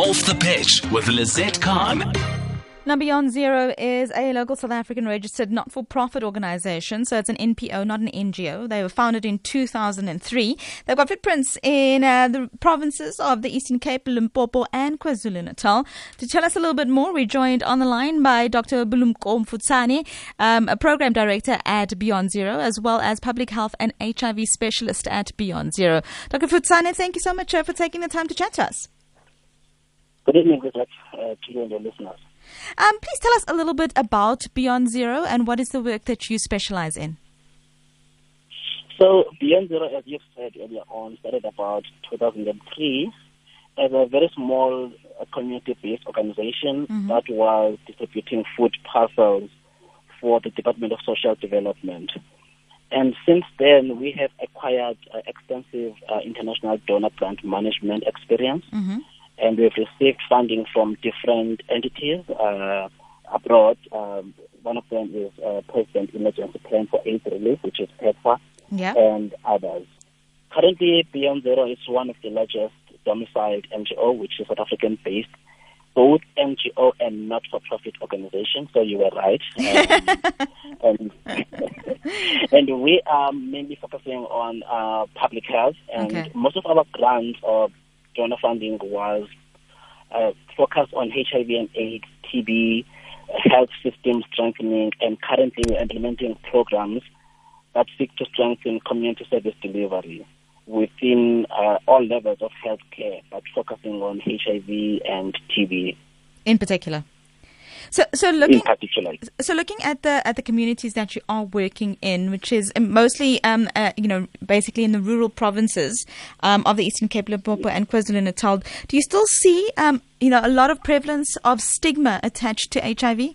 Off the Pitch with Lizette Khan. Now, Beyond Zero is a local South African registered not for profit organization. So it's an NPO, not an NGO. They were founded in 2003. They've got footprints in uh, the provinces of the Eastern Cape, Limpopo, and KwaZulu Natal. To tell us a little bit more, we're joined on the line by Dr. Bulumko Mfutsane, um, a program director at Beyond Zero, as well as public health and HIV specialist at Beyond Zero. Dr. Futshane, thank you so much uh, for taking the time to chat to us. Good evening, Lizette, uh, to you and your listeners. Um, please tell us a little bit about Beyond Zero and what is the work that you specialize in? So, Beyond Zero, as you've said earlier on, started about 2003 as a very small uh, community-based organization mm-hmm. that was distributing food parcels for the Department of Social Development. And since then, we have acquired uh, extensive uh, international donor grant management experience. Mm-hmm and we've received funding from different entities uh, abroad. Um, one of them is uh, President Emergency Plan for AIDS Relief, which is PEPFAR, yeah. and others. Currently, Beyond Zero is one of the largest domiciled NGO, which is South African based, both NGO and not for profit organization. So you were right. Um, and, and, we are mainly focusing on uh, public health, and okay. most of our grants or donor funding was uh, focused on HIV and AIDS, TB, health system strengthening, and currently we're implementing programs that seek to strengthen community service delivery within uh, all levels of healthcare, but focusing on HIV and TB. In particular? So, so looking so looking at the at the communities that you are working in, which is mostly, um, uh, you know, basically in the rural provinces um, of the Eastern Cape, Limpopo, and KwaZulu Natal, do you still see, um, you know, a lot of prevalence of stigma attached to HIV?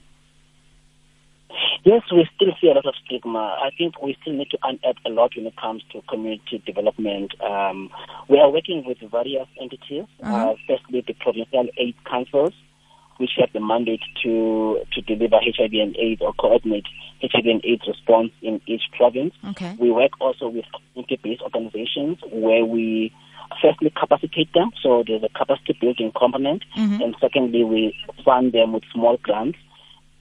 Yes, we still see a lot of stigma. I think we still need to unearth a lot when it comes to community development. Um, we are working with various entities, uh-huh. uh, firstly the provincial AIDS councils, which have the mandate to to deliver HIV and AIDS or coordinate HIV and AIDS response in each province. Okay. We work also with community-based organizations where we firstly capacitate them, so there's a capacity building component, mm-hmm. and secondly we fund them with small grants.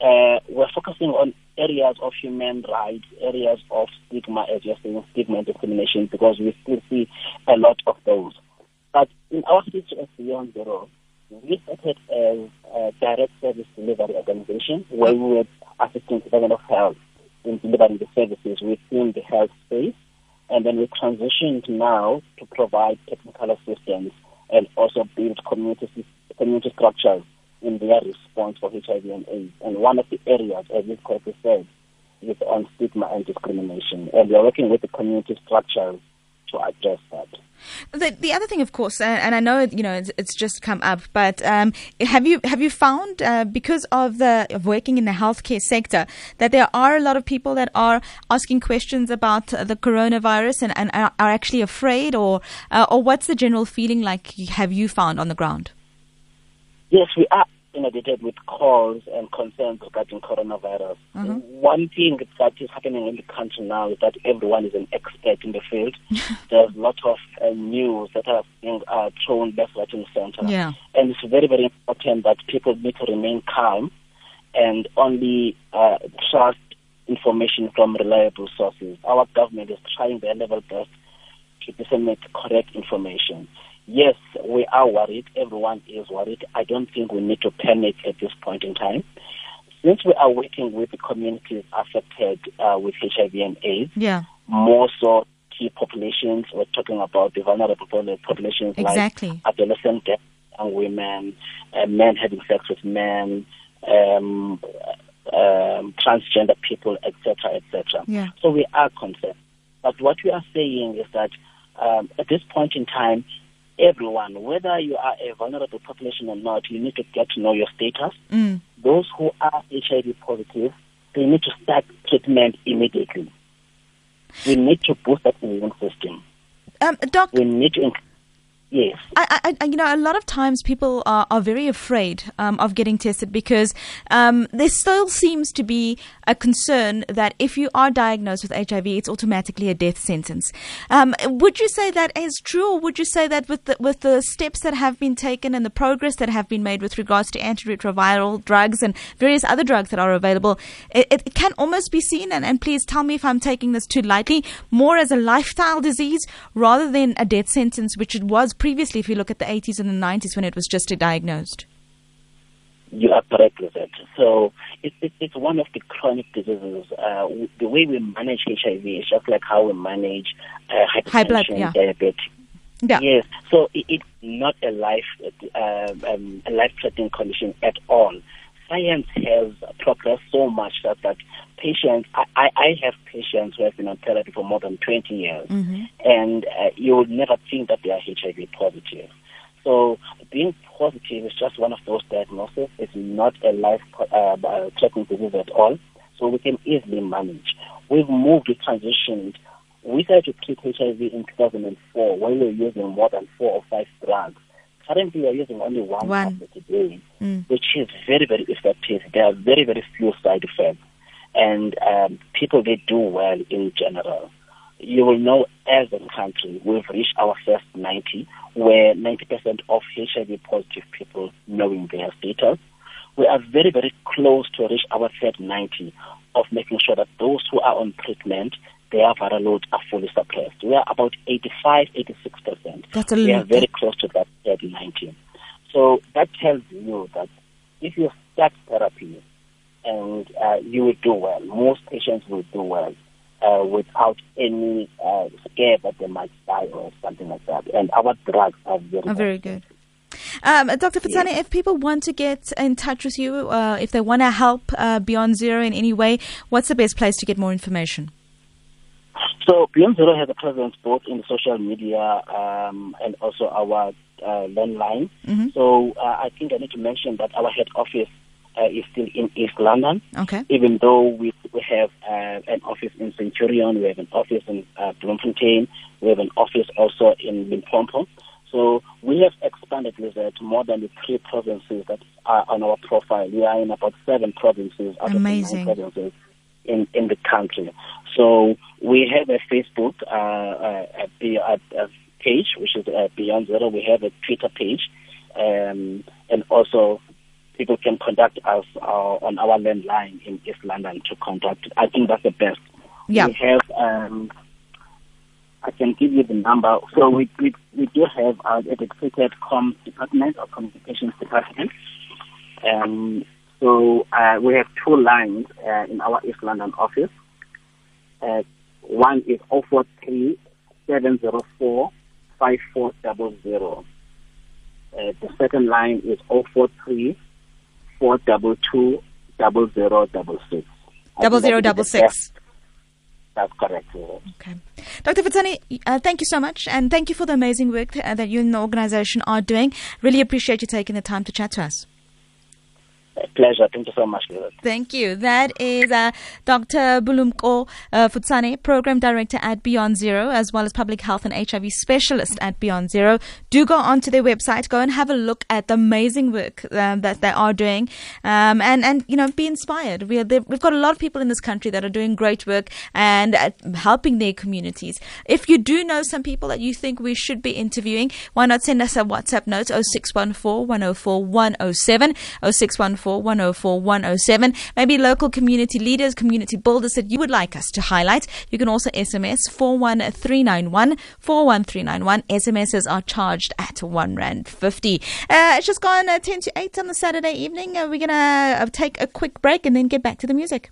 Uh, we're focusing on areas of human rights, areas of stigma, as you're saying, stigma and discrimination, because we still see a lot of those. But in our situation beyond zero, we started as a direct service delivery organization where we were assisting the Department of Health in delivering the services within the health space. And then we transitioned now to provide technical assistance and also build community, community structures in their response for HIV and AIDS. And one of the areas, as you correctly said, is on stigma and discrimination. And we are working with the community structures to address that. The, the other thing, of course, and I know you know it's, it's just come up, but um, have you have you found uh, because of the of working in the healthcare sector that there are a lot of people that are asking questions about the coronavirus and, and are, are actually afraid, or uh, or what's the general feeling like? Have you found on the ground? Yes, we are inundated with calls and concerns regarding coronavirus. Mm-hmm. One thing that is happening in the country now is that everyone is an expert in the field. There's a lot of uh, news that are being uh, thrown left, right, and center. Yeah. And it's very, very important that people need to remain calm and only uh, trust information from reliable sources. Our government is trying their level best to disseminate correct information yes, we are worried. Everyone is worried. I don't think we need to panic at this point in time. Since we are working with the communities affected uh, with HIV and AIDS, yeah. more so key populations, we're talking about the vulnerable populations exactly. like adolescent young women, uh, men having sex with men, um, um, transgender people, etc., etc. Yeah. So we are concerned. But what we are saying is that um, at this point in time, everyone, whether you are a vulnerable population or not, you need to get to know your status. Mm. Those who are HIV positive, they need to start treatment immediately. We need to boost that immune system. Um, doc, we need to. Yes. I, I, you know, a lot of times people are, are very afraid um, of getting tested because um, there still seems to be a concern that if you are diagnosed with HIV, it's automatically a death sentence. Um, would you say that is true, or would you say that with the, with the steps that have been taken and the progress that have been made with regards to antiretroviral drugs and various other drugs that are available, it, it can almost be seen, and, and please tell me if I'm taking this too lightly, more as a lifestyle disease rather than a death sentence, which it was previously, if you look at the 80s and the 90s when it was just diagnosed. You are correct with that. So it, it, it's one of the chronic diseases. Uh, the way we manage HIV is just like how we manage uh, hypertension, High blood, yeah. diabetes. Yeah. Yes. So it, it's not a life uh, um, a life threatening condition at all. Science has progressed so much that that patients, I, I have patients who have been on therapy for more than 20 years, mm-hmm. and uh, you would never think that they are HIV positive. So being positive is just one of those diagnoses. It's not a life-threatening uh, disease at all, so we can easily manage. We've moved, we transitioned. We started to treat HIV in 2004 when we were using more than four or five drugs. Currently, we are using only one, one. tablet a day, mm. which is very, very effective. There are very, very few side effects and um, people they do well in general. You will know as a country we've reached our first 90, where 90% of HIV positive people knowing their status. We are very, very close to reach our third 90 of making sure that those who are on treatment, their viral loads are fully suppressed. We are about 85, 86%. That's a we are very close to that third 90. So that tells you that if you start therapy and uh, you will do well. Most patients will do well uh, without any uh, scare that they might die or something like that. And our drugs are very, oh, very good. Um, Dr. Futshane, yes. if people want to get in touch with you, uh, if they want to help uh, Beyond Zero in any way, what's the best place to get more information? So Beyond Zero has a presence both in social media um, and also our uh, landline. Mm-hmm. So uh, I think I need to mention that our head office uh, is still in East London. Okay. Even though we, we have uh, an office in Centurion, we have an office in uh, Bloemfontein, we have an office also in Limpopo. So we have expanded with to more than the three provinces that are on our profile. We are in about seven provinces out Amazing. of the nine provinces in, in the country. So we have a Facebook uh, uh, a, a page, which is uh, Beyond Zero. We have a Twitter page, um, and also people can contact us uh, on our landline in East London to contact. I think that's the best. Yeah. We have, um, I can give you the number. So we, we, we do have a dedicated comms department or communications department. Um, so uh, we have two lines uh, in our East London office. Uh, one is 043 704 5400. Uh, the second line is 043 four double two double zero double six. Double zero double six. That's correct. Okay. Dr. Futshane, uh, thank you so much. And thank you for the amazing work that you and the organization are doing. Really appreciate you taking the time to chat to us pleasure. Thank you so much. Thank you. That is uh, Dr. Bulumko uh, Futshane, Program Director at Beyond Zero, as well as Public Health and HIV Specialist at Beyond Zero. Do go onto their website, go and have a look at the amazing work um, that they are doing, um, and and you know be inspired. We are, we've got a lot of people in this country that are doing great work and uh, helping their communities. If you do know some people that you think we should be interviewing, why not send us a WhatsApp note 0614 104 107 0614 104 107. Maybe local community leaders, community builders that you would like us to highlight. You can also SMS 41391 41391. SMSs are charged at 1 Rand 50. Uh, it's just gone uh, 10 to 8 on the Saturday evening. Uh, we're going to uh, take a quick break and then get back to the music.